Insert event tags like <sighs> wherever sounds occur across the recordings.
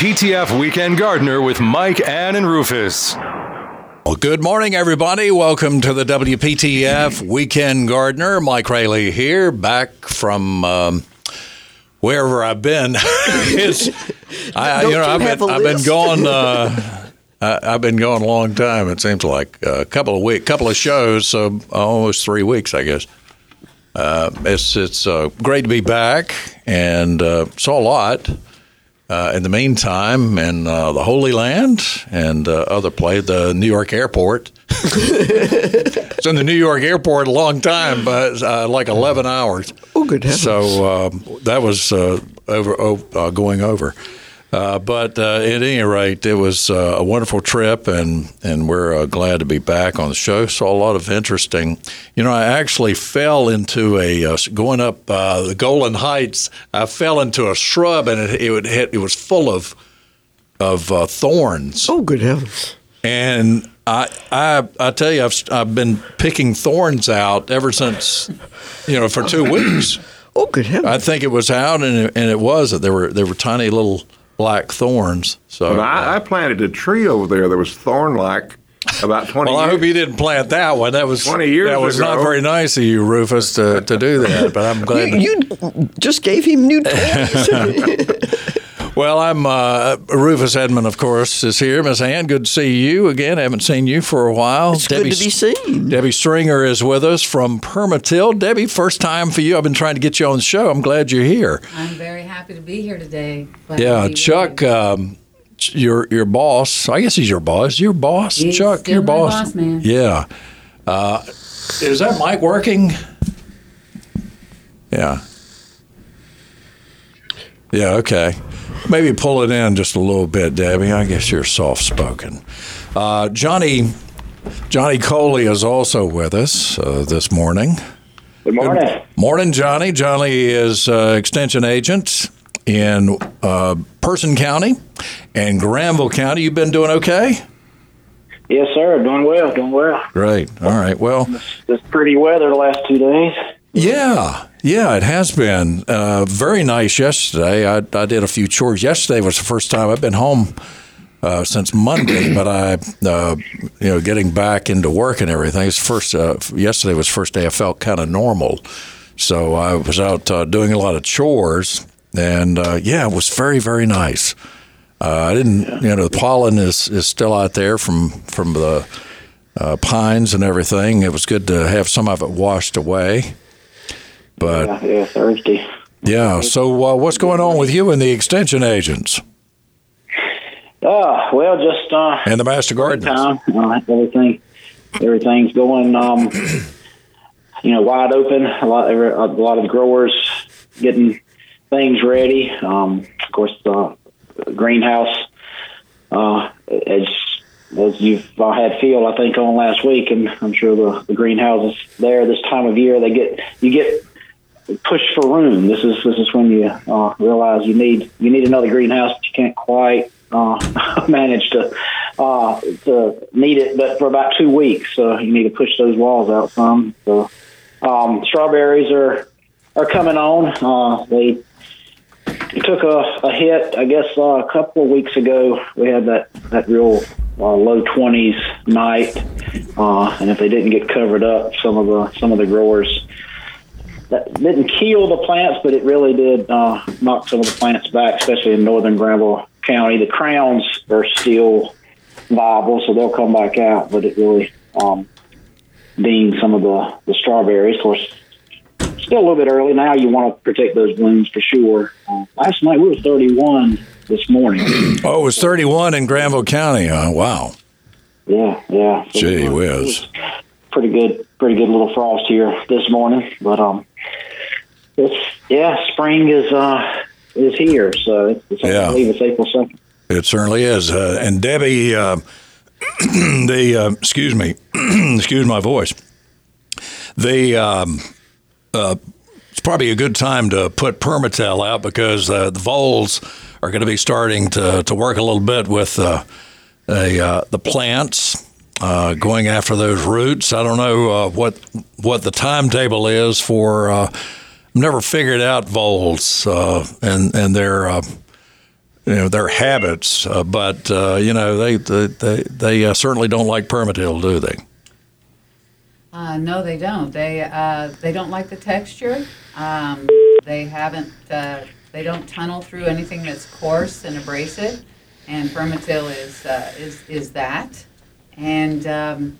the WPTF Weekend Gardener with Mike, Ann, and Rufus. Well, good morning, everybody. Welcome to the WPTF Weekend Gardener. Mike Raley here, back from um, wherever I've been. <laughs> it's, I, you know, you I've, been, a I've been gone. <laughs> Uh, I, I've been gone a long time. It seems like a couple of week, couple of shows, so almost three weeks, I guess. Uh, it's it's uh, great to be back and uh, saw a lot uh, in the meantime in uh, the Holy Land and uh, other place, the New York Airport. <laughs> it's in the New York Airport a long time, but uh, like 11 hours. Oh, good heavens. So um, that was uh, over oh, uh, going over. Uh, but uh, at any rate, it was uh, a wonderful trip, and and we're uh, glad to be back on the show. Saw a lot of interesting. You know, I actually fell into a uh, going up uh, the Golan Heights. I fell into a shrub, and it it, would hit, it was full of of uh, thorns. Oh, good heavens. And I, I, I tell you, I've, I've been picking thorns out ever since, you know, for two weeks. Oh, good heavens. I think it was out, and it, and it was. that There were there were tiny little black thorns. So, But I, uh, I planted a tree over there that was thorn-like about 20 well, I hope you didn't plant that one. That was 20 years That was not very nice of you, Rufus, to, to do that. But I'm glad. you, you just gave him new <laughs> toys. <laughs> Well, I'm uh, Rufus Edmond, of course, is here. Miss Ann, good to see you again. I haven't seen you for a while. it's good to be seen. Debbie Stringer is with us from PermaTill. Debbie, first time for you. I've been trying to get you on the show. I'm glad you're here. I'm very happy to be here today. Glad Yeah, be with Chuck, um, your your boss. I guess he's your boss. Your boss, He's Chuck. still your my boss. boss, man. Yeah. Uh, is that mic working? Yeah. Yeah. Okay. Maybe pull it in just a little bit, Debbie. I guess you're soft spoken. Uh, Johnny. Johnny Coley is also with us uh, this morning. Good morning. Morning, Johnny. Johnny is uh, extension agent in uh, Person County and Granville County. You've been doing okay? Yes, sir. Doing well. Doing well. Great. All right. Well, This pretty weather the last two days. yeah, yeah, it has been uh, very nice yesterday. I, I did a few chores. Yesterday was the first time I've been home uh, since Monday, but I, uh, you know, getting back into work and everything. It's first. Uh, yesterday was the first day I felt kind of normal, so I was out uh, doing a lot of chores, and uh, yeah, it was very very nice. Uh, I didn't, you know, the pollen is, is still out there from from the uh, pines and everything. It was good to have some of it washed away. But Yeah, yeah, Thursday. yeah, so uh, what's going on with you and the extension agents Oh, well, just uh, and the master gardeners? time. Uh, everything, everything's going. Um, <clears throat> you know, wide open. A lot, a lot of growers getting things ready. Um, of course, the greenhouse. Uh, as as you've uh, had feel, I think on last week, and I'm sure the, the greenhouses there this time of year they get you get pushed for room. This is this is when you uh, realize you need you need another greenhouse, but you can't quite uh, <laughs> manage to uh, to need it. But for about two weeks, so you need to push those walls out some. So um, strawberries are are coming on. Uh, they took a, a hit, I guess, uh, a couple of weeks ago. We had that that real uh, low twenties night, and if they didn't get covered up, some of the some of the growers that didn't kill the plants, but it really did uh, knock some of the plants back, especially in northern Granville County. The crowns are still viable, so they'll come back out, but it really um, dinged some of the, the strawberries. Of course, still a little bit early. Now you want to protect those blooms for sure. Uh, last night we were 31 this morning. <clears throat> Oh, it was 31 in Granville County. Huh? Wow. yeah, yeah. Gee whiz. Pretty good, pretty good little frost here this morning, but um, it's yeah, spring is uh is here. So it's, it's Yeah. I believe it's April second. It certainly is. Uh, and Debbie, uh, <clears throat> the uh, excuse me, <clears throat> excuse my voice. The um, uh, it's probably a good time to put PermaTill out because uh, the voles are going to be starting to, to work a little bit with uh, a, uh, the plants. Uh, going after those roots, I don't know uh, what what the timetable is for. Uh, I've never figured out voles uh, and and their uh, you know their habits, uh, but you know they they they, they certainly don't like PermaTill, do they? No, they don't. They they don't like the texture. Um, they haven't. They don't tunnel through anything that's coarse and abrasive, and PermaTill is is is that. And um,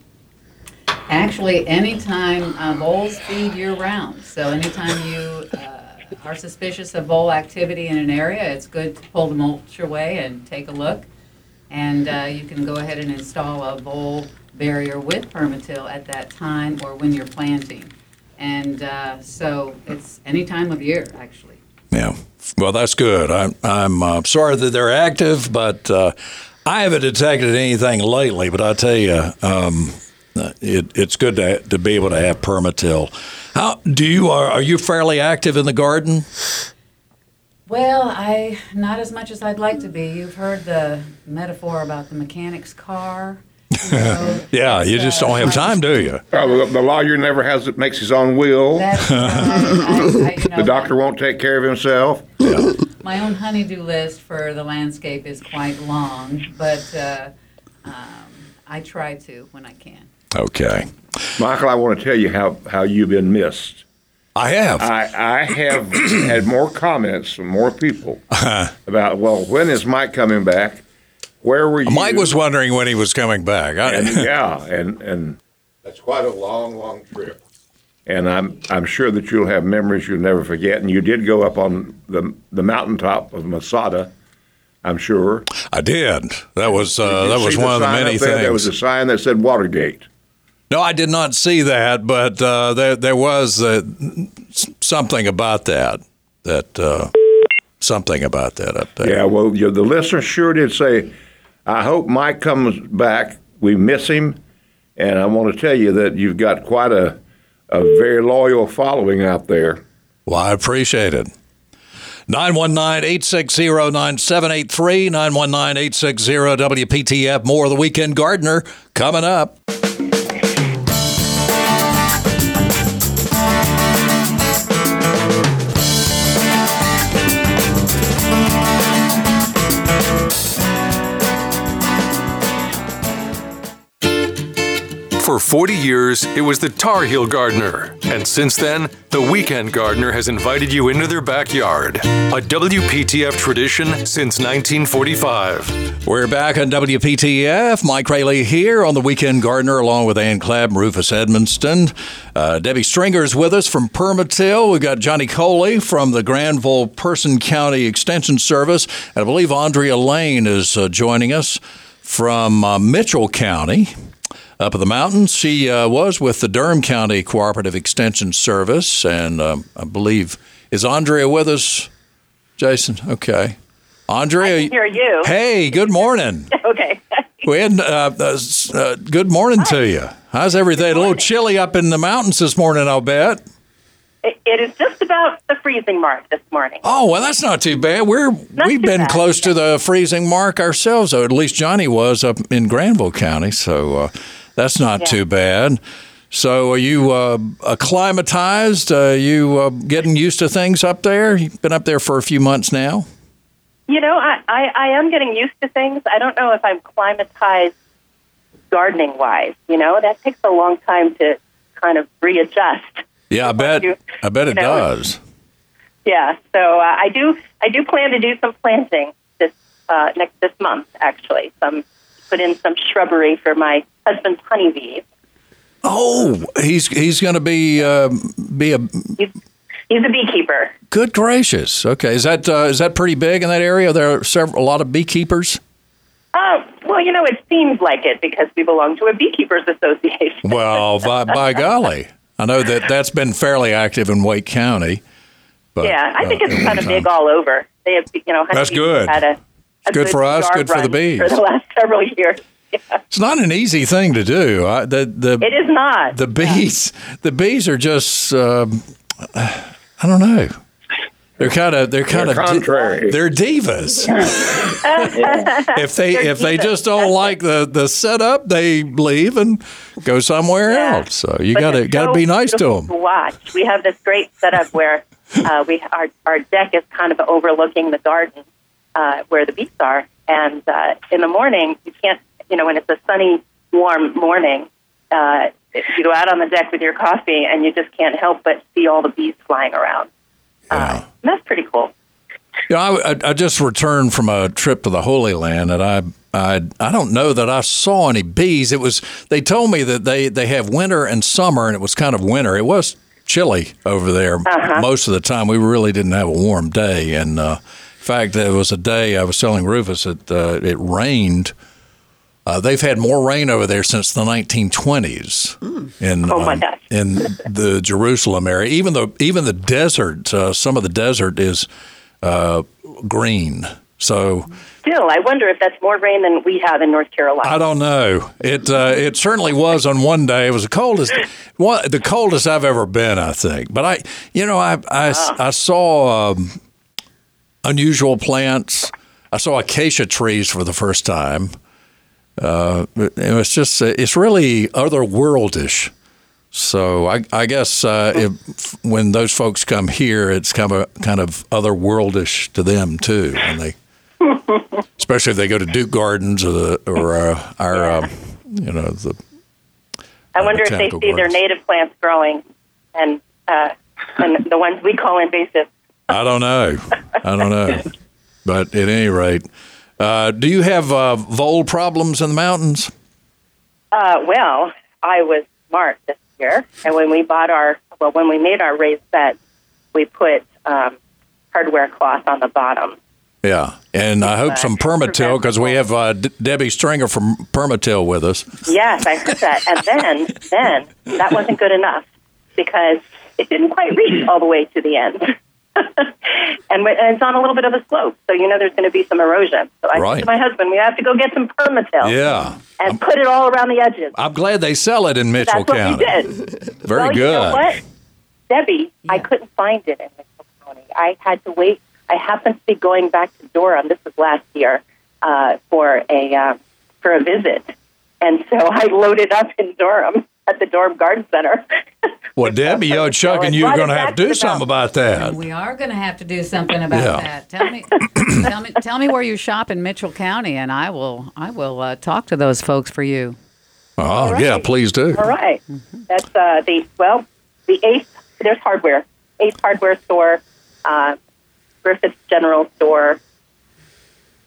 actually, anytime uh, voles feed year round, so anytime you uh, are suspicious of vole activity in an area, it's good to pull the mulch away and take a look. And uh, you can go ahead and install a vole barrier with PermaTill at that time or when you're planting. And uh, so it's any time of year, actually. Yeah. Well, that's good. I'm I'm uh, sorry that they're active, but uh, I haven't detected anything lately. But I tell you, um, uh, it, it's good to to be able to have PermaTill. How do you are are you fairly active in the garden? Well, I not as much as I'd like to be. You've heard the metaphor about the mechanic's car. You know, <laughs> Yeah, you it's, just uh, don't have time, do you? Oh, the, the lawyer never has it makes his own will. That's, uh, I, I, you <laughs> know, the doctor won't take care of himself. My own honeydew list for the landscape is quite long, but uh, um, I try to when I can. Okay, Michael, I want to tell you how, how you've been missed. I have. I, I have <clears throat> had more comments from more people about, well, when is Mike coming back? Where were you? Mike was wondering when he was coming back. And, <laughs> yeah, and and that's quite a long, long trip. And I'm I'm sure that you'll have memories you'll never forget. And you did go up on the the mountaintop of Masada, I'm sure. I did. That was uh, that was one of the many there? things. There was a sign that said Watergate. No, I did not see that, but uh, there there was uh, something about that. That uh, something about that up there. Yeah, well, you, the listener sure did say, I hope Mike comes back. We miss him. And I want to tell you that you've got quite a, a very loyal following out there. Well, I appreciate it. 919-860-9783, 919-860-WPTF. More of the Weekend Gardener coming up. For 40 years, it was the Tar Heel Gardener. And since then, the Weekend Gardener has invited you into their backyard. A WPTF tradition since 1945. We're back on WPTF. Mike Raley here on the Weekend Gardener, along with Ann Clapp and Rufus Edmisten. Uh, Debbie is with us from PermaTill. We've got Johnny Coley from the Granville Person County Extension Service. And I believe Andrea Lane is uh, joining us from uh, Mitchell County. Up in the mountains, she uh, was with the Durham County Cooperative Extension Service, and um, I believe is Andrea with us, Jason? Okay, Andrea. I hear you. Hey, good morning. <laughs> Okay. We had uh, uh, uh, good morning to you. How's everything? A little chilly up in the mountains this morning, I'll bet. It, it is just about the freezing mark this morning. Oh well, that's not too bad. We're we've been bad, close to the freezing mark ourselves, or at least Johnny was up in Granville County, so uh, that's not Yeah. too bad. So, are you uh, acclimatized? Are you uh, getting used to things up there? You've been up there for a few months now. You know, I, I, I am getting used to things. I don't know if I'm climatized gardening wise. You know, that takes a long time to kind of readjust. Yeah, I bet. you- I bet it you know, does. Yeah, so uh, I do I do plan to do some planting this uh, next this month. Actually, some put in some shrubbery for my husband's honeybees. Oh, he's he's going to be uh, be a He's, he's a beekeeper. Good gracious. Okay, is that uh, is that pretty big in that area? There are several, a lot of beekeepers. Uh, well, you know, it seems like it because we belong to a beekeepers association. Well, by, by golly, I know that that's been fairly active in Wake County, But, yeah, I think uh, it's kind of big all over. They have, you know, That's good. Had a, a good for us, good for the bees. For the last <laughs> several years. Yeah. It's not an easy thing to do. I, the the It is not. the bees the bees are just um, I don't know. They're kind of they're kind They're of contrary. they're divas. <laughs> <laughs> if they if they just don't like the the setup, they leave and go somewhere Yeah. else. So you got to got to be nice to beautiful them. watch. We have this great setup where <laughs> uh, we our our deck is kind of overlooking the garden uh, where the bees are, and uh, in the morning you can't, you know, when it's a sunny, warm morning, uh, you go out on the deck with your coffee, and you just can't help but see all the bees flying around. Uh, that's pretty cool. You know, I, I, just returned from a trip to the Holy Land, and I, I, I don't know that I saw any bees. It was they told me that they they have winter and summer, and it was kind of winter. It was chilly over there most of the time. We really didn't have a warm day, and uh, in fact, there was a day I was telling Rufus that uh, it rained. Uh, they've had more rain over there since the 1920s in Oh, um, in the Jerusalem area. Even the even the desert, uh, some of the desert is uh, green. So Still, I wonder if that's more rain than we have in North Carolina. I don't know. It uh, it certainly was on one day. It was the coldest, one, the coldest I've ever been, I think. But I, you know, I I, I saw um, unusual plants. I saw acacia trees for the first time. Uh, it it was just it's really otherworldish. So I, I guess uh, if, when those folks come here, it's kind of kind of otherworldish to them too, and they, especially if they go to Duke Gardens or the or uh, our, uh, you know, the I wonder if they see their native plants growing, and uh, and the ones we call invasive. I don't know, I don't know, <laughs> but at any rate, uh, do you have uh, vole problems in the mountains? Uh, well, I was smart this year, and when we bought our well, when we made our raised beds, we put um, hardware cloth on the bottom. Yeah, and I hope some PermaTill because we have uh, D- Debbie Stringer from PermaTill with us. Yes, I heard that, and then then that wasn't good enough because it didn't quite reach all the way to the end. And, we- and it's on a little bit of a slope, so you know there's going to be some erosion. So I Right. said to my husband, we have to go get some PermaTill Yeah, and put it all around the edges. I'm glad they sell it in Mitchell That's what County. we did. Very well, good. You know what, Debbie? I couldn't find it in Mitchell County. I had to wait. I happened to be going back to Durham. This was last year uh, for a uh, for a visit, and so <laughs> I loaded up in Durham at the Durham Garden Center. <laughs> Well, Debbie, you're chucking. You're going to have to to do the something about that. We are going to have to do something about Yeah. that. Tell me, <coughs> tell me, tell me where you shop in Mitchell County, and I will, I will uh, talk to those folks for you. Oh, yeah, please do. All right. That's uh, the well, the Ace. There's hardware. Ace Hardware Store, uh, Griffith's General Store.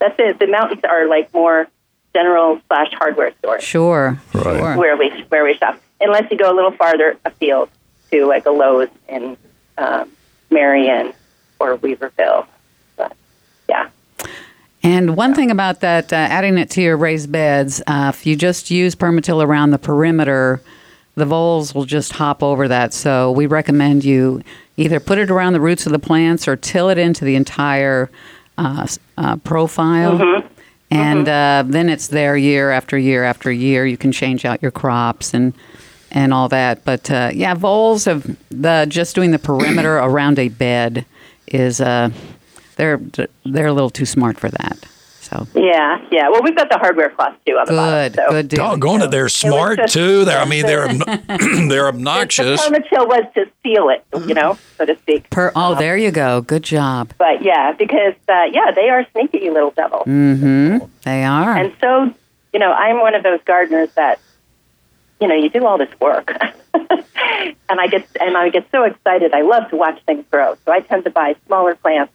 That's it. The mountains are like more general slash hardware store. Sure, Right. sure. where we where we shop. Unless you go a little farther afield to like a Lowe's in um, Marion or Weaverville. But yeah. And one thing about that, uh, adding it to your raised beds, uh, if you just use PermaTill around the perimeter, the voles will just hop over that. So we recommend you either put it around the roots of the plants or till it into the entire uh, s- uh, And uh, then it's there year after year after year. You can change out your crops and and all that. But uh, yeah, voles of the just doing the perimeter <coughs> around a bed is uh, they're they're a little too smart for that. So Yeah, yeah. Well, we've got the hardware cloth too on the bottom. good, so. good deal. Doggone it, they're smart just- too. They're, I mean, they're <laughs> <clears throat> they're obnoxious. The PermaTill was to seal it, you know, so to speak. Per, oh, there you go. Good job. But yeah, because uh, yeah, they are sneaky little devils. Mm-hmm. They are. And so, you know, I'm one of those gardeners that, you know, you do all this work, <laughs> and I get and I get so excited. I love to watch things grow, so I tend to buy smaller plants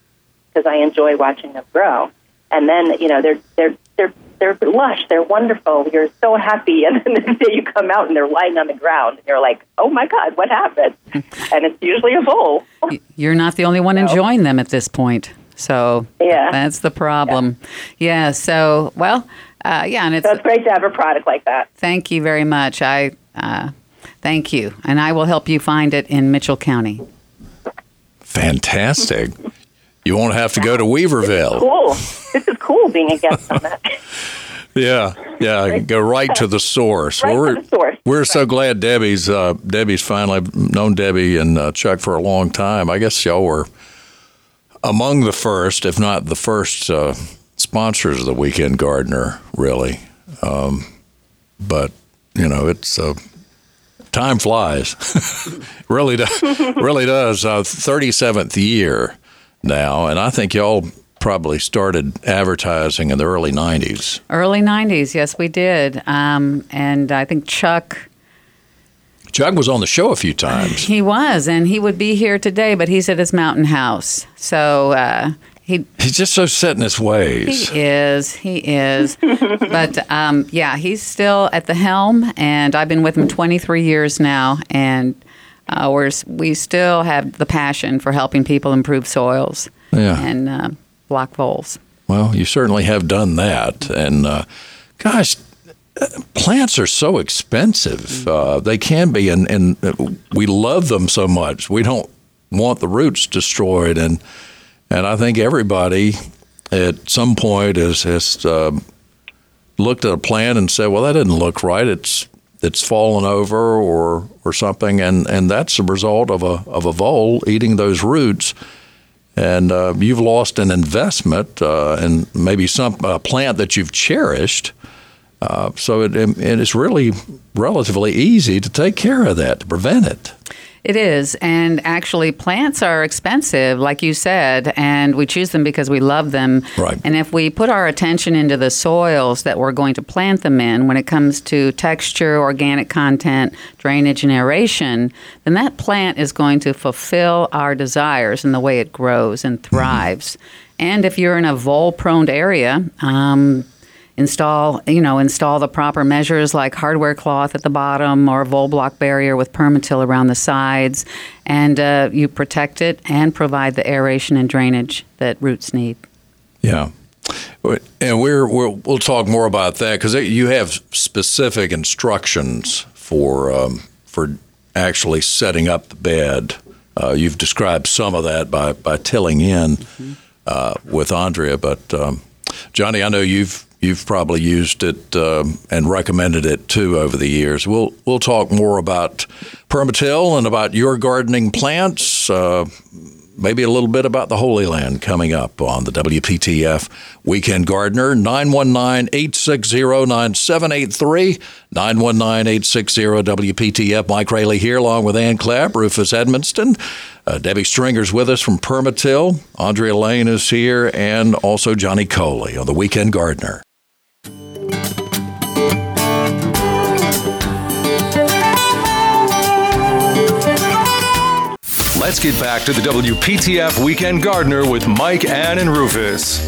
because I enjoy watching them grow. And then, you know, they're they're they're they're lush, they're wonderful. You're so happy, <laughs> and then the day you come out and they're lying on the ground, and you're like, oh my god, what happened? <laughs> and it's usually a vole. Y- You're not the only one enjoying them at this point. So Yeah. that's the problem. Yeah. so, well, uh, yeah, and it's So it's great to have a product like that. thank you very much. I uh, thank you, and I will help you find it in Mitchell County. Fantastic. <laughs> You won't have to go to Weaverville. Cool. This is cool being a guest on that. <laughs> Yeah, yeah. Go right to the source. Right to we're the source. we're so glad Debbie's uh, Debbie's finally I've known Debbie and uh, Chuck for a long time. I guess y'all were among the first, if not the first, uh, sponsors of the Weekend Gardener. Really, um, but you know it's. Uh, Time flies, <laughs> <laughs> really does. Really does. Thirty seventh year now, and I think y'all probably started advertising in the early '90s. Early 90s, yes, we did. Um, and I think Chuck, Chuck was on the show a few times. he was, and he would be here today, but he's at his mountain house. So uh, he He's just so set in his ways. He is. He is. <laughs> but um, yeah, he's still at the helm, and I've been with him 23 years now, and uh, we're we still have the passion for helping people improve soils Yeah. and uh, block voles. Well, you certainly have done that, and uh, gosh, plants are so expensive. Uh, they can be, and, and uh, we love them so much. We don't want the roots destroyed, and and I think everybody at some point has has um, looked at a plant and said, "Well, that didn't look right. It's it's fallen over or or something," and and that's the result of a of a vole eating those roots and uh, you've lost an investment uh, and maybe some uh, plant that you've cherished. Uh, so it, it is really relatively easy to take care of that to prevent it. It is, and actually, plants are expensive, like you said, and we choose them because we love them. Right. And if we put our attention into the soils that we're going to plant them in, when it comes to texture, organic content, drainage, and aeration, then that plant is going to fulfill our desires in the way it grows and thrives. And if you're in a vole-prone area, um, install you know install the proper measures like hardware cloth at the bottom or vole block barrier with PermaTill around the sides and uh, you protect it and provide the aeration and drainage that roots need Yeah. And we're, we're we'll talk more about that because you have specific instructions for um, for actually setting up the bed. Uh, you've described some of that by, by tilling in uh, with Andrea, but um, Johnny, I know you've you've probably used it um, and recommended it too over the years. We'll we'll talk more about PermaTill and about your gardening plants. Uh, maybe a little bit about the Holy Land coming up on the WPTF Weekend Gardener. 919 860 9783. 919 860 WPTF. Mike Raley here, along with Ann Clapp, Rufus Edmisten. Uh, Debbie Stringer's with us from PermaTill. Andrea Lane is here, and also Johnny Coley on the Weekend Gardener. Let's get back to the WPTF Weekend Gardener with Mike, Ann, and Rufus.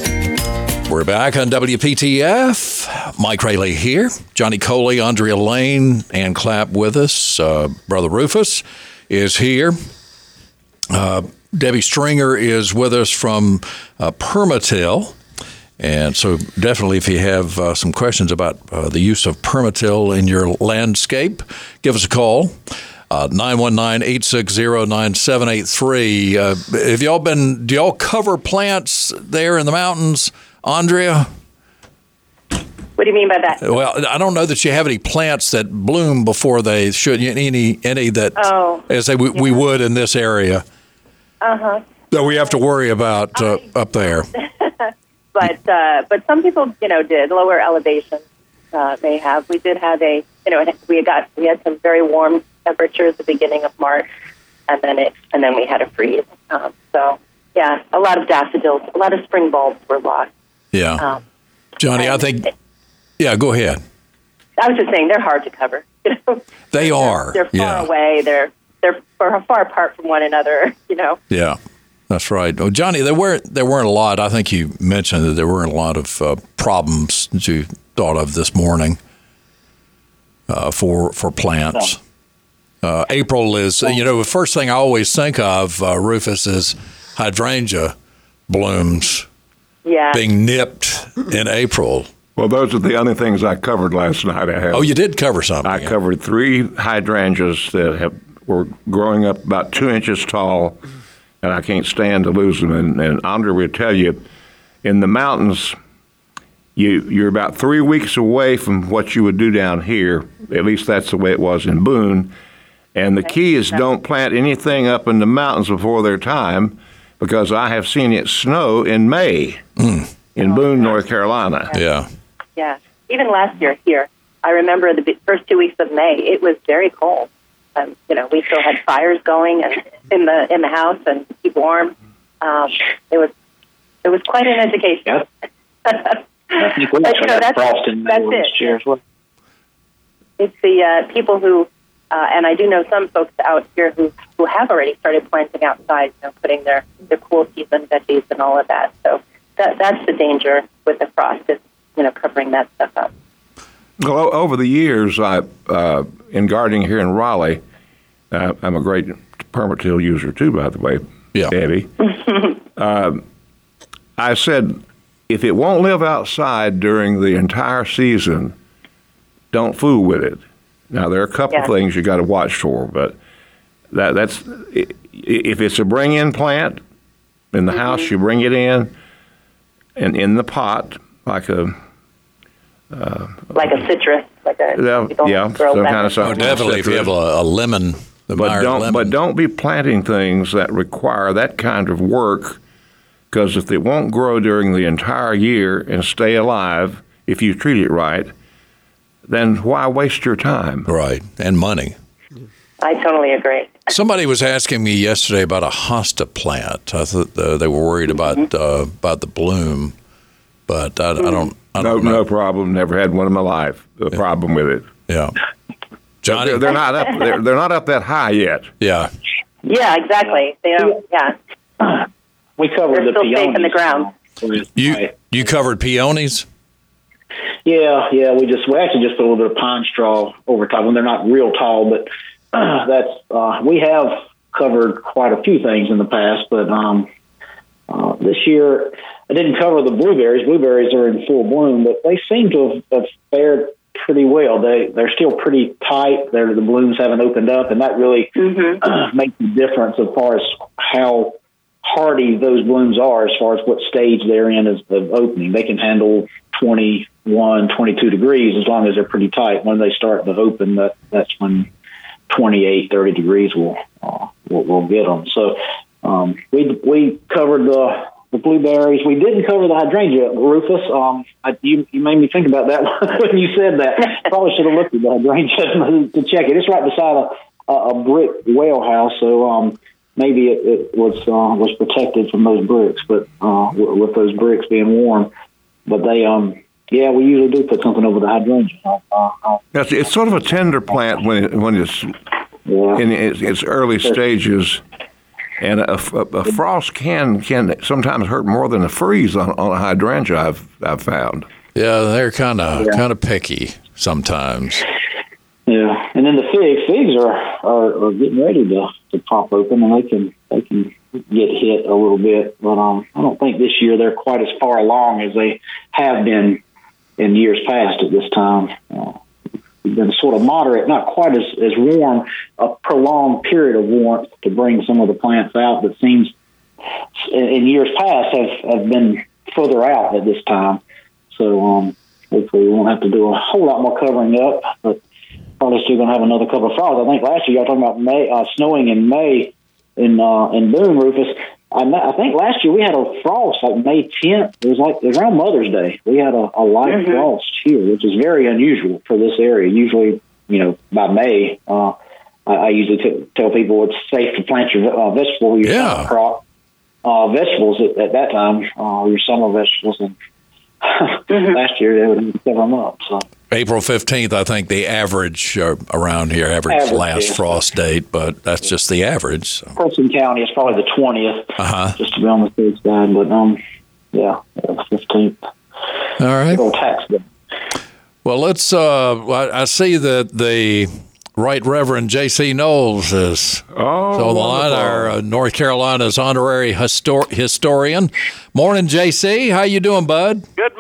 We're back on WPTF. Mike Raley here. Johnny Coley, Andrea Lane, Ann Clapp with us. Uh, Brother Rufus is here. Uh, Debbie Stringer is with us from uh, PermaTill. And so, definitely, if you have uh, some questions about uh, the use of PermaTill in your landscape, give us a call. Uh, 919-860-9783. Uh, have y'all been, do y'all cover plants there in the mountains, Andrea? What do you mean by that? Well, I don't know that you have any plants that bloom before they should. Any any that, Oh, as they, we, we would in this area, Uh huh. that we have to worry about uh, up there. <laughs> But uh, but some people, you know, did lower elevation uh, may have. We did have a, you know, we got we had some very warm temperatures at the beginning of March, and then it and then we had a freeze. Um, so yeah, a lot of daffodils, a lot of spring bulbs were lost. Yeah, Um, Johnny, I think. Yeah, go ahead. I was just saying they're hard to cover. <laughs> You know, They are. they're far yeah, away. They're they're far, far apart from one another. <laughs> You know. yeah, that's right. Oh, Johnny, there weren't there weren't a lot. I think you mentioned that there weren't a lot of uh, problems that you thought of this morning uh, for for plants. Uh, April is, you know, the first thing I always think of, uh, Rufus, is hydrangea blooms Yeah. being nipped in April. Well, those are the only things I covered last night. I have. Oh, you did cover something. I covered three hydrangeas that have were growing up about two inches tall, and I can't stand to lose them. And, and Andre will tell you, in the mountains, you you're about three weeks away from what you would do down here. At least that's the way it was in Boone. And the key is don't plant anything up in the mountains before their time, because I have seen it snow in May mm. in oh, Boone, North Carolina. Yeah. Yeah. Even last year here, I remember the first two weeks of May. It was very cold. Um, you know, we still had fires going and in the in the house and keep warm. Um, it was it was quite an education. Yep. I think we But, you know, that's- frost in that's it. year as well. It's the uh, people who, uh, and I do know some folks out here who who have already started planting outside. You know, putting their their cool season veggies and all of that. So that that's the danger with the frost is you know covering that stuff up. Well, over the years, I uh, in gardening here in Raleigh, uh, I'm a great PermaTill user too, by the way, Yeah. Debbie. <laughs> um, I said, if it won't live outside during the entire season, don't fool with it. Now there are a couple Yeah. things you got to watch for, but that that's if it's a bring-in plant in the house, you bring it in, and in the pot like a Like a citrus, like a yeah, you don't yeah grow some that kind of Oh, something. definitely. If you have a, a lemon, the but don't lemon. but don't be planting things that require that kind of work because if it won't grow during the entire year and stay alive if you treat it right then why waste your time Right. And money. I totally agree. Somebody was asking me yesterday about a hosta plant. I thought uh, they were worried about uh, about the bloom, but I, I don't. I no don't know. no problem never had one in my life a problem with it Yeah. Johnny. they're, they're not up they're, they're not up that high yet yeah. Yeah, exactly. They don't. Yeah, We covered They're the still safe peonies. in the ground. You you covered peonies. Yeah, yeah. We just we actually just put a little bit of pine straw over top. When they're not real tall, but <clears throat> that's uh, we have covered quite a few things in the past. But um, uh, this year I didn't cover the blueberries. Blueberries are in full bloom, but they seem to have, have fared pretty well. They they're still pretty tight. They're, the blooms haven't opened up, and that really <clears throat> makes a difference as far as how hardy those blooms are as far as what stage they're in as of opening. They can handle 21, 22 degrees as long as they're pretty tight. When they start to open, that that's when 28, 30 degrees will uh, will, will get them. So um, we we covered the the blueberries. We didn't cover the hydrangea, Rufus. Um, I, you you made me think about that <laughs> when you said that. Probably should have looked at the hydrangea <laughs> to check it. It's right beside a a, brick whale house, so um, maybe it, it was uh, was protected from those bricks, but uh, with, those bricks being warm. But they um yeah, we usually do put something over the hydrangea. Uh, uh, it's, it's sort of a tender plant when it, when it's yeah. in its, its early stages and a, a, a frost can can sometimes hurt more than a freeze on, on a hydrangea I've I've found Yeah, they're kind of kind of picky sometimes. Yeah, and then the figs, figs are, are, are getting ready to, to pop open, and they can they can get hit a little bit. But um, I don't think this year they're quite as far along as they have been in years past at this time. Uh, it's been sort of moderate, not quite as, as warm, a prolonged period of warmth to bring some of the plants out that seems in, years past have, have been further out at this time. So um, hopefully we won't have to do a whole lot more covering up, but probably still going to have another couple of frosts. I think last year y'all talking about May uh, snowing in May in uh, in Boone, Rufus. I, I think last year we had a frost like May 10th. It was like it was around Mother's Day. We had a, a light frost here, which is very unusual for this area. Usually, you know, by May, uh, I, I usually t- tell people it's safe to plant your uh, vegetable, your Yeah. crop, uh, vegetables at, at that time, uh, your summer vegetables. And <laughs> last year they would cover them up. So. April fifteenth, I think the average uh, around here, average, Average, last yeah. frost date, but that's just the average. So. Person County is probably the twentieth, Uh-huh. just to be on the safe side. But um, yeah, fifteenth. All right. Little tax day. Well, let's. Uh, I I see that the Right Reverend J.C. Knowles is oh so on the line, our uh, North Carolina's honorary histor- historian. Morning, J.C. How you doing, bud? Good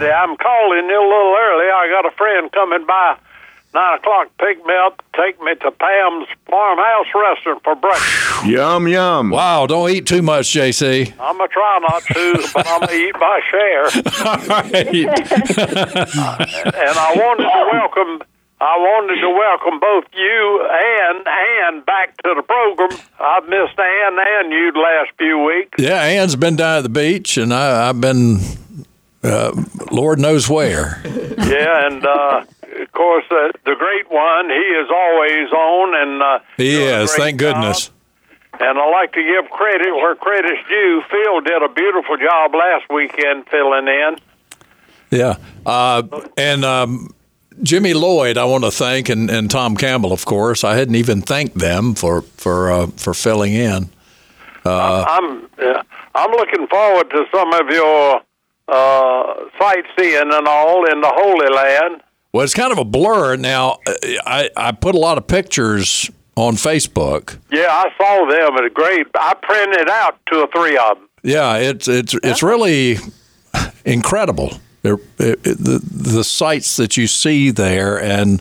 morning to everybody. I'm calling you a little early. I got a friend coming by nine o'clock. Pick me up, take me to Pam's Farmhouse Restaurant for breakfast. <sighs> Yum yum. Wow, don't eat too much, JC. I'm gonna try not to, but I'm gonna eat my share. <laughs> All right. And I wanted to welcome. I wanted to welcome both you and Ann back to the program. I've missed Ann and you the last few weeks. yeah, Ann's been down at the beach, and I, I've been, uh, Lord knows where. <laughs> Yeah, and uh, of course uh, the great one. He is always on, and uh, He is, thank goodness. And I like to give credit where credit's due. Phil did a beautiful job last weekend filling in. Yeah. Uh, and um, Jimmy Lloyd, I want to thank, and, and Tom Campbell, of course. I hadn't even thanked them for for uh, for filling in. I'm uh, I'm looking forward to some of your uh, sightseeing and all in the Holy Land. Well, it's kind of a blur now. uh, I I put a lot of pictures on Facebook. Yeah, I saw them. It's great. I printed out two or three of them. Yeah, it's it's it's really incredible. It, it- the the sights that you see there and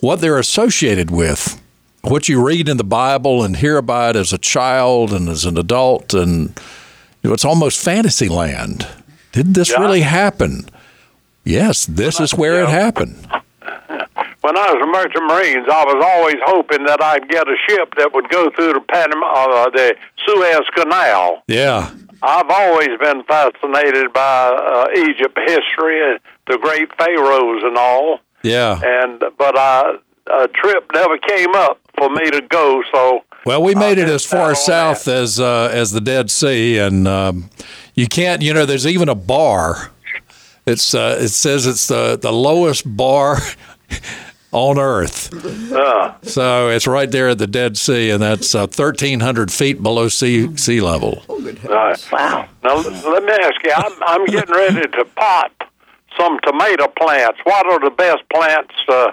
what they're associated with, what you read in the Bible and hear about as a child and as an adult, and it's almost fantasy land. Did this Yeah. really happen? Yes, this is where it happened. <laughs> When I was a merchant marines, I was always hoping that I'd get a ship that would go through the Panama, uh, the Suez Canal. Yeah, I've always been fascinated by uh, Egypt history and the great pharaohs and all. yeah. And but I, a trip never came up for me to go. So Well, we made it as far south as uh, as the Dead Sea, and um, you can't. You know, there's even a bar. It's uh, it says it's the the lowest bar <laughs> on Earth. uh, So it's right there at the Dead Sea, and that's uh, 1,300 feet below sea sea level. uh, wow. Now let me ask you. I'm, I'm getting ready to pot some tomato plants. What are the best plants? Uh,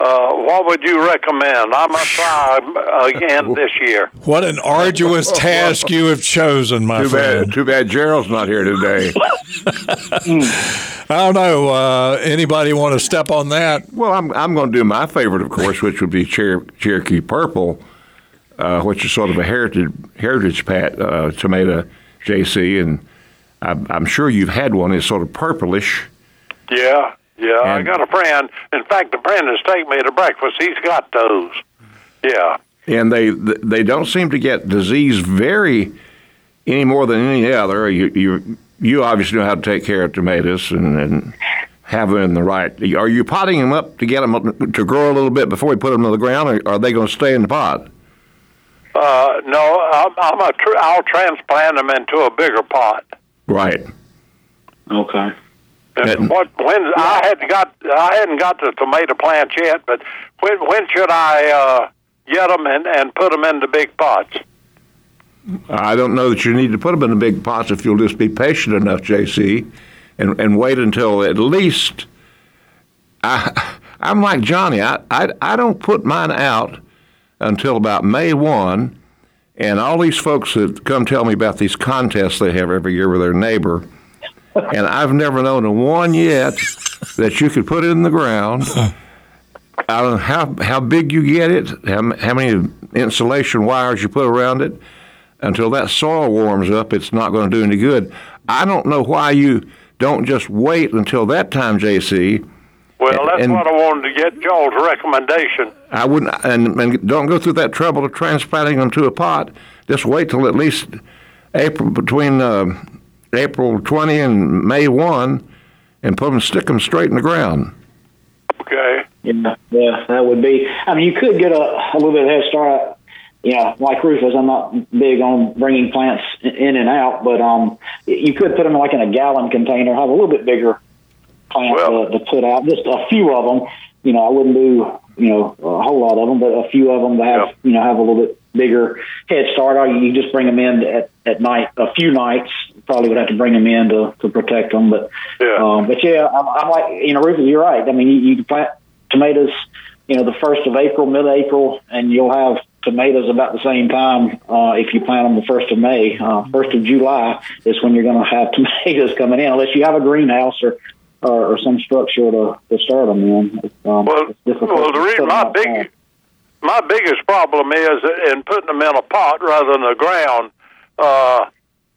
uh, what would you recommend? I'm gonna try again <laughs> this year. What an arduous <laughs> task you have chosen, my Too friend. bad. Too bad Gerald's not here today. <laughs> I don't know. Uh, anybody want to step on that? well, I'm I'm going to do my favorite, of course, which would be Cher- Cherokee Purple, uh, which is sort of a heritage heritage pat uh, tomato, JC, and I'm, I'm sure you've had one. It's sort of purplish. Yeah, yeah. I got a friend. In fact, a friend has taken me to breakfast. He's got those. Yeah. and they they don't seem to get disease very any more than any other. You you you obviously know how to take care of tomatoes and, and have them in the right. Are you potting them up to get them to grow a little bit before you put them in the ground, or are they going to stay in the pot? Uh, no, I'm, I'm a tr- I'll transplant them into a bigger pot. Right. Okay. What when I hadn't got I hadn't got the tomato plants yet, but when when should I uh, get them and, and put them into big pots? I don't know that you need to put them in the big pots if you'll just be patient enough, JC, and and wait until at least. I I'm like Johnny. I I, I don't put mine out until about May one, and all these folks that come tell me about these contests they have every year with their neighbor, and I've never known of one yet that you could put it in the ground. <laughs> I don't know how how big you get it, how, how many insulation wires you put around it until that soil warms up, it's not going to do any good. I don't know why you don't just wait until that time, JC. Well, that's And- what I wanted to get Joel's recommendation. I wouldn't, and, and don't go through that trouble of transplanting them to a pot. Just wait till at least April between uh, April 20 and May 1, and put them, stick them straight in the ground. Okay. Yeah, yeah, that would be. I mean, you could get a, a little bit of head start. You know, like Rufus, I'm not big on bringing plants in and out, but um, you could put them like in a gallon container, have a little bit bigger plant Well- to, to put out, just a few of them. You know, I wouldn't do you know a whole lot of them, but a few of them to have Yeah. you know have a little bit bigger head start. Or you just bring them in at at night, a few nights. Probably would have to bring them in to to protect them, but Yeah. um, but yeah, I'm, I'm like you know, Rufus, you're right. I mean, you, you can plant tomatoes, you know, the first of April, mid-April, and you'll have tomatoes about the same time uh, if you plant them the first of May. Uh, first of July is when you're going to have <laughs> tomatoes coming in, unless you have a greenhouse or or, or some structure to, to start them in. Um, Well, well, the to 'em my big. My biggest problem is in putting them in a pot rather than the ground. Uh,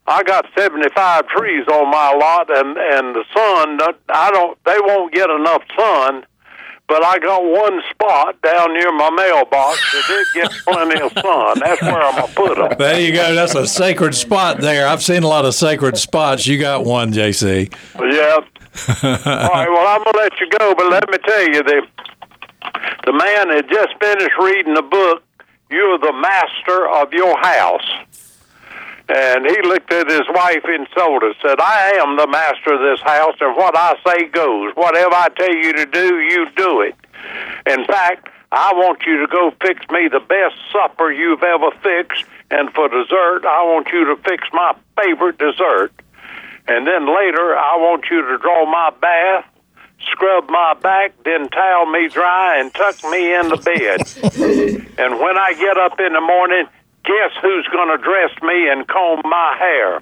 I got seventy five trees on my lot, and and the sun. I don't. They won't get enough sun. But I got one spot down near my mailbox that did get <laughs> plenty of sun. That's where I'm gonna put them. There you go. That's a sacred spot there. I've seen a lot of sacred spots. You got one, JC. Yeah. <laughs> All right. Well, I'm gonna let you go, but let me tell you, the the man had just finished reading the book. You're the master of your house. And he looked at his wife and told her, said, I am the master of this house, and what I say goes. Whatever I tell you to do, you do it. In fact, I want you to go fix me the best supper you've ever fixed, and for dessert, I want you to fix my favorite dessert. And then later, I want you to draw my bath, scrub my back, then towel me dry, and tuck me in the bed. <laughs> and when I get up in the morning, guess who's going to dress me and comb my hair?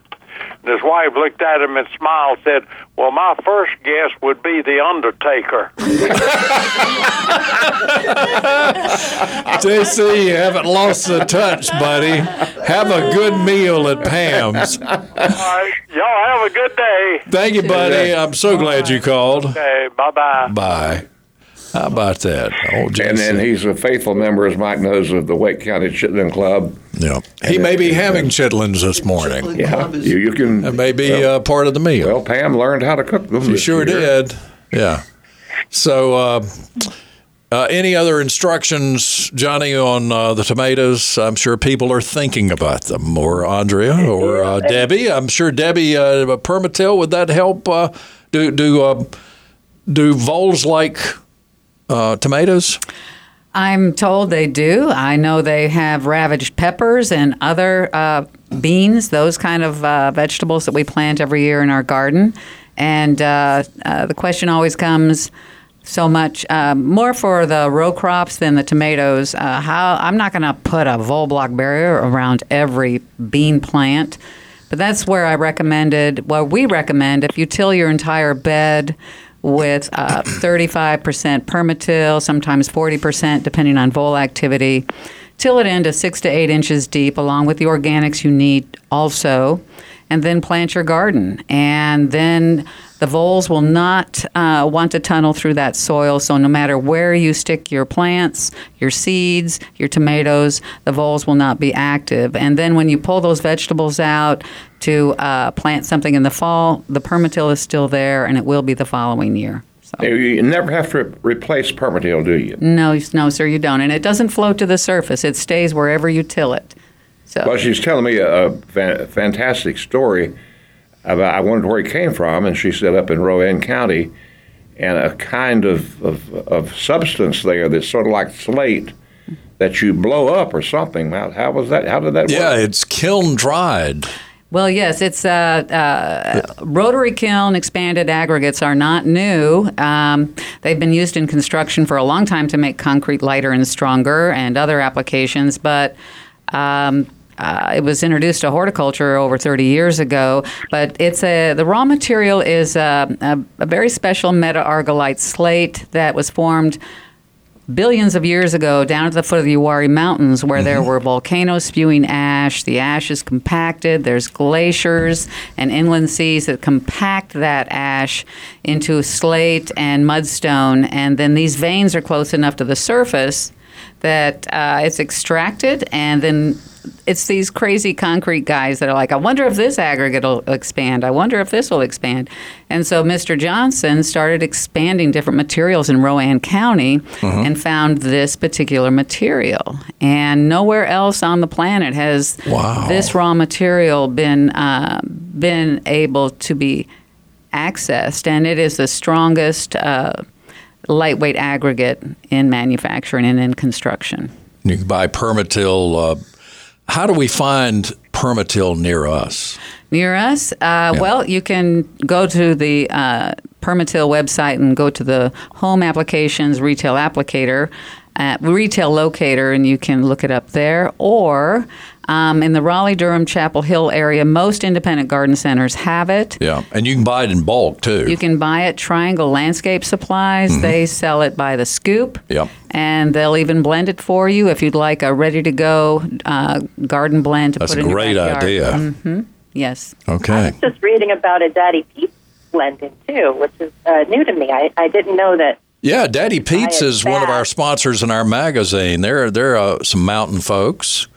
And his wife looked at him and smiled, said, Well, my first guess would be the Undertaker. <laughs> JC, you haven't lost the touch, buddy. Have a good meal at Pam's. All right. Y'all have a good day. Thank you, buddy. I'm so glad you called. Okay. Bye bye bye. Bye. How about that? Oh, JC. And then he's a faithful member, as Mike knows, of the Wake County Chitlin Club. yeah. He may be having chitlins this morning. Yeah, you, you can. That may be uh, part of the meal. Well, Pam learned how to cook them. She sure year. did. Yeah. So, uh, uh, any other instructions, Johnny, on uh, the tomatoes? I'm sure people are thinking about them, or Andrea, or uh, <laughs> Debbie. I'm sure Debbie, uh, PermaTill, would that help? Uh, do do uh, do voles like uh, tomatoes? I'm told they do. I know they have ravaged peppers and other uh, beans, those kind of uh, vegetables that we plant every year in our garden. And uh, uh, the question always comes so much uh, more for the row crops than the tomatoes. Uh, how I'm not going to put a vole block barrier around every bean plant. But that's where I recommended, well, we recommend if you till your entire bed with uh, 35% PermaTill, sometimes 40%, depending on vole activity. Till it into six to eight inches deep, along with the organics you need also, and then plant your garden. And then the voles will not uh, want to tunnel through that soil. So no matter where you stick your plants, your seeds, your tomatoes, the voles will not be active. And then when you pull those vegetables out to uh, plant something in the fall, the PermaTill is still there, and it will be the following year. So. You- never have to replace PermaTill, do you? No, no, sir, you don't. And it doesn't float to the surface. It stays wherever you till it. So Well, she's telling me a, a fantastic story. I wondered where he came from, and she said up in Rowan County, and a kind of, of, of substance there that's sort of like slate that you blow up or something. How, how was that? How did that Yeah, work? Yeah, it's kiln dried. Well, yes, it's uh, uh, rotary kiln expanded aggregates are not new. Um, they've been used in construction for a long time to make concrete lighter and stronger, and other applications. But um, uh, it was introduced to horticulture over 30 years ago. But it's a the raw material is a, a, a very special meta argillite slate that was formed billions of years ago down at the foot of the Uwharrie Mountains where there were volcanoes spewing ash. The ash is compacted. There's glaciers and inland seas that compact that ash into slate and mudstone. And then these veins are close enough to the surface that uh, it's extracted and then it's these crazy concrete guys that are like, I wonder if this aggregate will expand. I wonder if this will expand. And so Mr. Johnson started expanding different materials in Rowan County and found this particular material. And nowhere else on the planet has Wow. this raw material been uh, been able to be accessed. And it is the strongest uh, lightweight aggregate in manufacturing and in construction. You can buy PermaTill. Uh, how do we find PermaTill near us? Near us? Uh, Well, you can go to the uh, PermaTill website and go to the home applications retail applicator at Retail Locator, and you can look it up there. Or um, in the Raleigh, Durham, Chapel Hill area, most independent garden centers have it. Yeah, and you can buy it in bulk too. You can buy it Triangle Landscape Supplies. Mm-hmm. They sell it by the scoop. Yep. And they'll even blend it for you if you'd like a ready to go uh, garden blend to That's put a in your great backyard. idea. hmm Yes. Okay. I was just reading about a Daddy Pete blending too, which is uh, new to me. I, I didn't know that. Yeah, Daddy Pete's it is one of our sponsors in our magazine. They're they're uh, some mountain folks.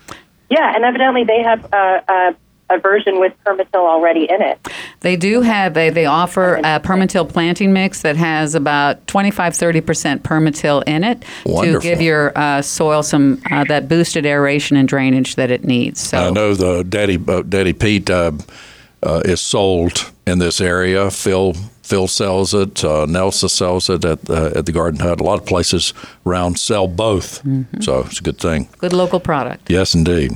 Yeah, and evidently they have a, a, a version with PermaTill already in it. They do have, they, they offer a PermaTill planting mix that has about 25 30% PermaTill in it Wonderful. to give your uh, soil some, uh, that boosted aeration and drainage that it needs. So. I know the Daddy uh, Daddy Pete uh, uh, is sold in this area. Phil Phil sells it. Uh, Nelsa sells it at uh, at the Garden Hut. A lot of places around sell both, so it's a good thing. Good local product. Yes, indeed.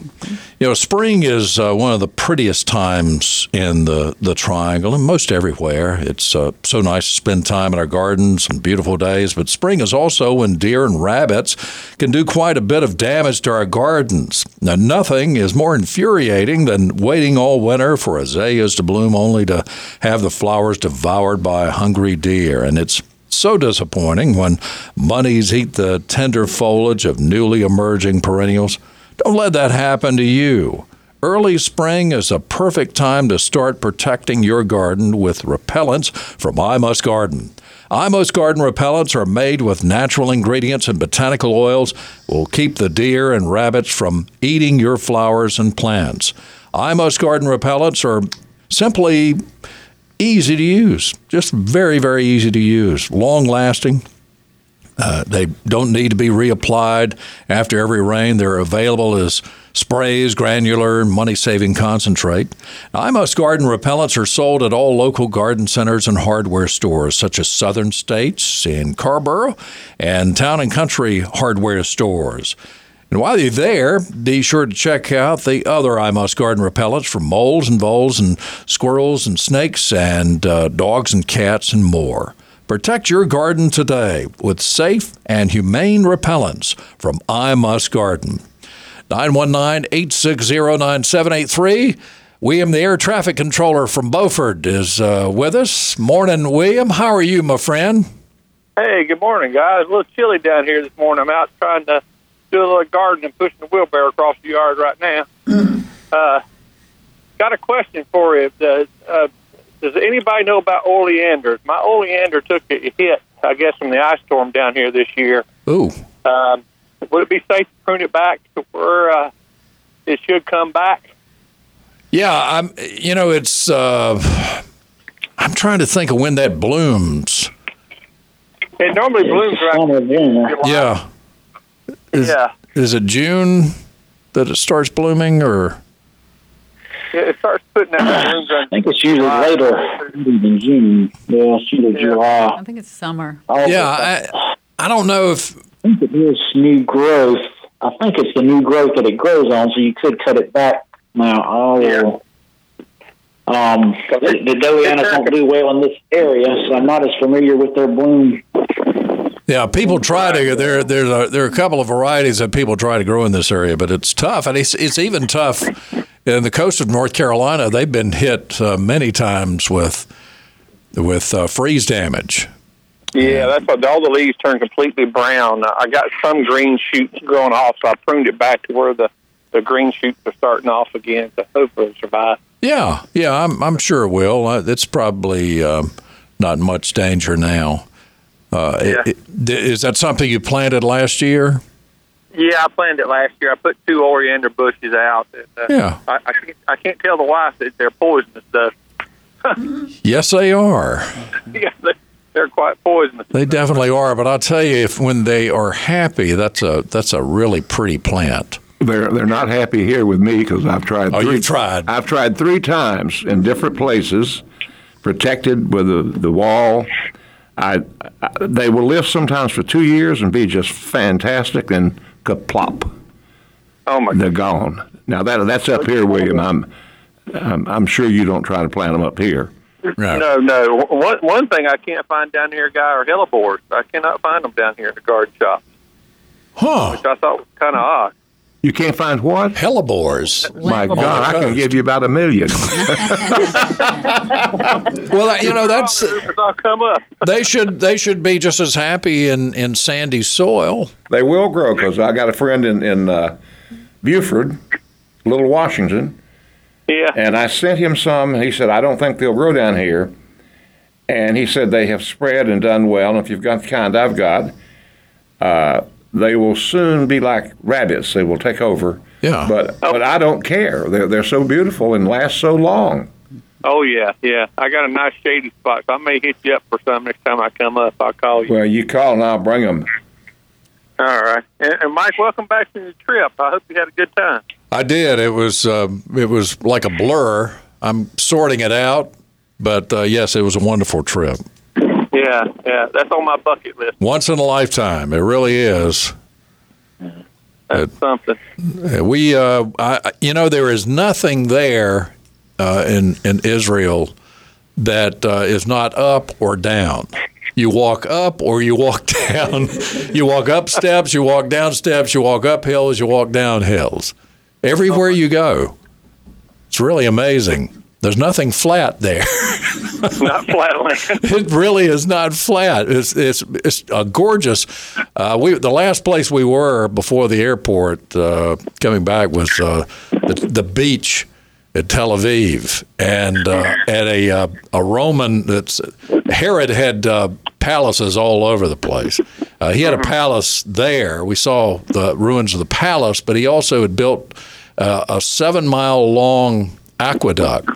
You know, spring is uh, one of the prettiest times in the, the Triangle and most everywhere. It's uh, so nice to spend time in our gardens and beautiful days, but spring is also when deer and rabbits can do quite a bit of damage to our gardens. Now, nothing is more infuriating than waiting all winter for azaleas to bloom only to have the flowers devoured by hungry deer, and it's so disappointing when bunnies eat the tender foliage of newly emerging perennials. Don't let that happen to you. Early spring is a perfect time to start protecting your garden with repellents from I Must Garden. I Must Garden repellents are made with natural ingredients and botanical oils will keep the deer and rabbits from eating your flowers and plants. I Must Garden repellents are simply easy to use, just very, very easy to use, long lasting. Uh, they don't need to be reapplied after every rain. They're available as sprays, granular, money saving concentrate. Now, I Must Garden repellents are sold at all local garden centers and hardware stores, such as Southern States in Carrboro and Town and Country hardware stores. And while you're there, be sure to check out the other I Must Garden repellents for moles and voles and squirrels and snakes and uh, dogs and cats and more. Protect your garden today with safe and humane repellents from I Must Garden. 919 860 9783. William, the air traffic controller from Beaufort, is uh, with us. Morning, William. How are you, my friend? Hey, good morning, guys. A little chilly down here this morning. I'm out trying to do a little gardening and pushing the wheelbarrow across the yard right now. uh, got a question for you. Does, uh, does anybody know about oleanders? My oleander took a hit, I guess, from the ice storm down here this year. Ooh. Um, would it be safe to prune it back to where uh, it should come back? Yeah, I'm. You know, it's. Uh, I'm trying to think of when that blooms. It normally blooms right Summer, June. July. Yeah. Is, Yeah. Is it June that it starts blooming, or? It it starts putting out blooms I think it's usually later than June. Yeah, it's usually July. I think it's summer. August. Yeah, I, I don't know if. I think it is new growth. I think it's the new growth that it grows on, so you could cut it back. Now, I will. Um, the, the oleanders don't do well in this area, so I'm not as familiar with their bloom. Yeah, people try to. There, there's a, there are a couple of varieties that people try to grow in this area, but it's tough, and it's it's even tough in the coast of North Carolina. They've been hit uh, many times with with uh, freeze damage. Yeah, that's why all the leaves turn completely brown. I got some green shoots growing off, so I pruned it back to where the, the green shoots are starting off again to hopefully survive. Yeah, yeah, I'm I'm sure it will. Uh, it's probably um, not much danger now. Uh, it- it- is that something you planted last year? Yeah, I planted it last year. I put two oleander bushes out. And, uh, Yeah. I, I, can't, I can't tell the wife that they're poisonous, though. <laughs> Yes, they are. yeah, they, they're quite poisonous. They definitely are. But I'll tell you, if when they are happy, that's a that's a really pretty plant. They're they're not happy here with me because I've tried. Oh, three, you've tried. I've tried three times in different places, protected with the the wall. I, I they will live sometimes for two years and be just fantastic, and kaplop, Oh, my they're gone. Now that that's up here, William. I'm I'm, I'm sure you don't try to plant them up here. Right. No, no. One, one thing I can't find down here, guy, are hellebores. I cannot find them down here in the garden shop. Huh. which I thought was kind of odd. You can't find what? Hellebores. My On God, I can give you about a million. <laughs> Well, you know that's come up. they should they should be just as happy in in sandy soil. they will grow because I got a friend in in uh, Beaufort, Little Washington, Yeah. and I sent him some. He said, "I don't think they'll grow down here." And he said they have spread and done well. And if you've got the kind I've got, uh, they will soon be like rabbits. They will take over. Yeah. But but I don't care. They're they're so beautiful and last so long. Oh yeah, yeah. I got a nice shady spot, so I may hit you up for some next time I come up. I'll call you. Well, you call and I'll bring them. All right. And, and Mike, welcome back from your trip. I hope you had a good time. I did. It was uh, it was like a blur. I'm sorting it out, but uh, yes, it was a wonderful trip. Yeah, yeah. That's on my bucket list. Once in a lifetime. It really is. That's something. We, uh, I, you know, there is nothing there uh, in in Israel that uh, is not up or down. You walk up or you walk <laughs> down. you walk up steps, you walk down steps, you walk up hills, you walk down hills. Everywhere you go, it's really amazing. There's nothing flat there. <laughs> Not flatland. <laughs> it really is not flat. It's it's it's a gorgeous. Uh, we the last place we were before the airport uh, coming back was uh, the, the beach at Tel Aviv, and uh, at a uh, a Roman that's Herod had uh, palaces all over the place. Uh, he had a palace there. We saw the ruins of the palace, but he also had built uh, a seven mile long aqueduct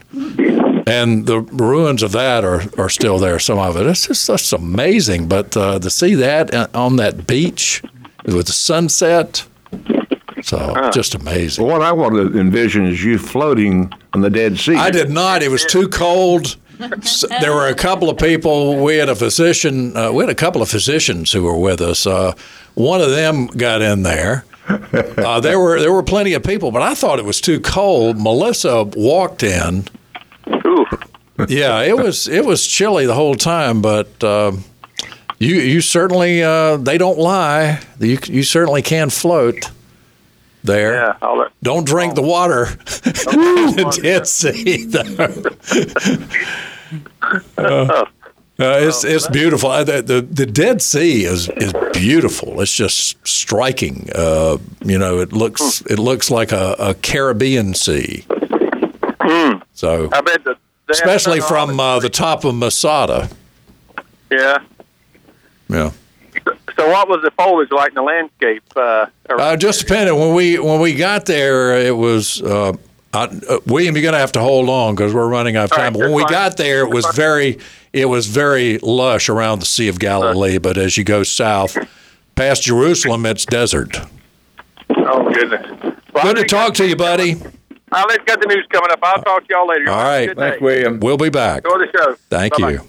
and the ruins of that are, are still there. Some of it. It's just that's amazing. But uh, to see that uh, on that beach with the sunset, so just amazing. What I want to envision is you floating on the Dead Sea. I did not. It was too cold. There were a couple of people. We had a physician. Uh, we had a couple of physicians who were with us. Uh, one of them got in there. Uh, there were there were plenty of people, but I thought it was too cold. Melissa walked in. Yeah, it was it was chilly the whole time, but um, you you certainly uh, they don't lie. You you certainly can float there. Yeah, that. Don't drink the water in the Dead Sea. though. Uh, uh, it's it's beautiful. Uh, The, the the Dead Sea is is beautiful. It's just striking. Uh, you know, it looks it looks like a, a Caribbean Sea. So, I bet the, especially from uh, the top of Masada. yeah. Yeah. So what was the foliage like in the landscape? Uh, Uh, just depending When we when we got there, it was uh, I, uh, William. You're gonna have to hold on because we're running out of time. right, but when we fine. got there, it was very it was very lush around the Sea of Galilee. But as you go south past Jerusalem, it's desert. oh goodness. Well, Good to talk to you, buddy. I'll let you get the news coming up. I'll talk to y'all later. All right. Thanks, William. We'll be back. Enjoy the show. Thank Bye-bye. you.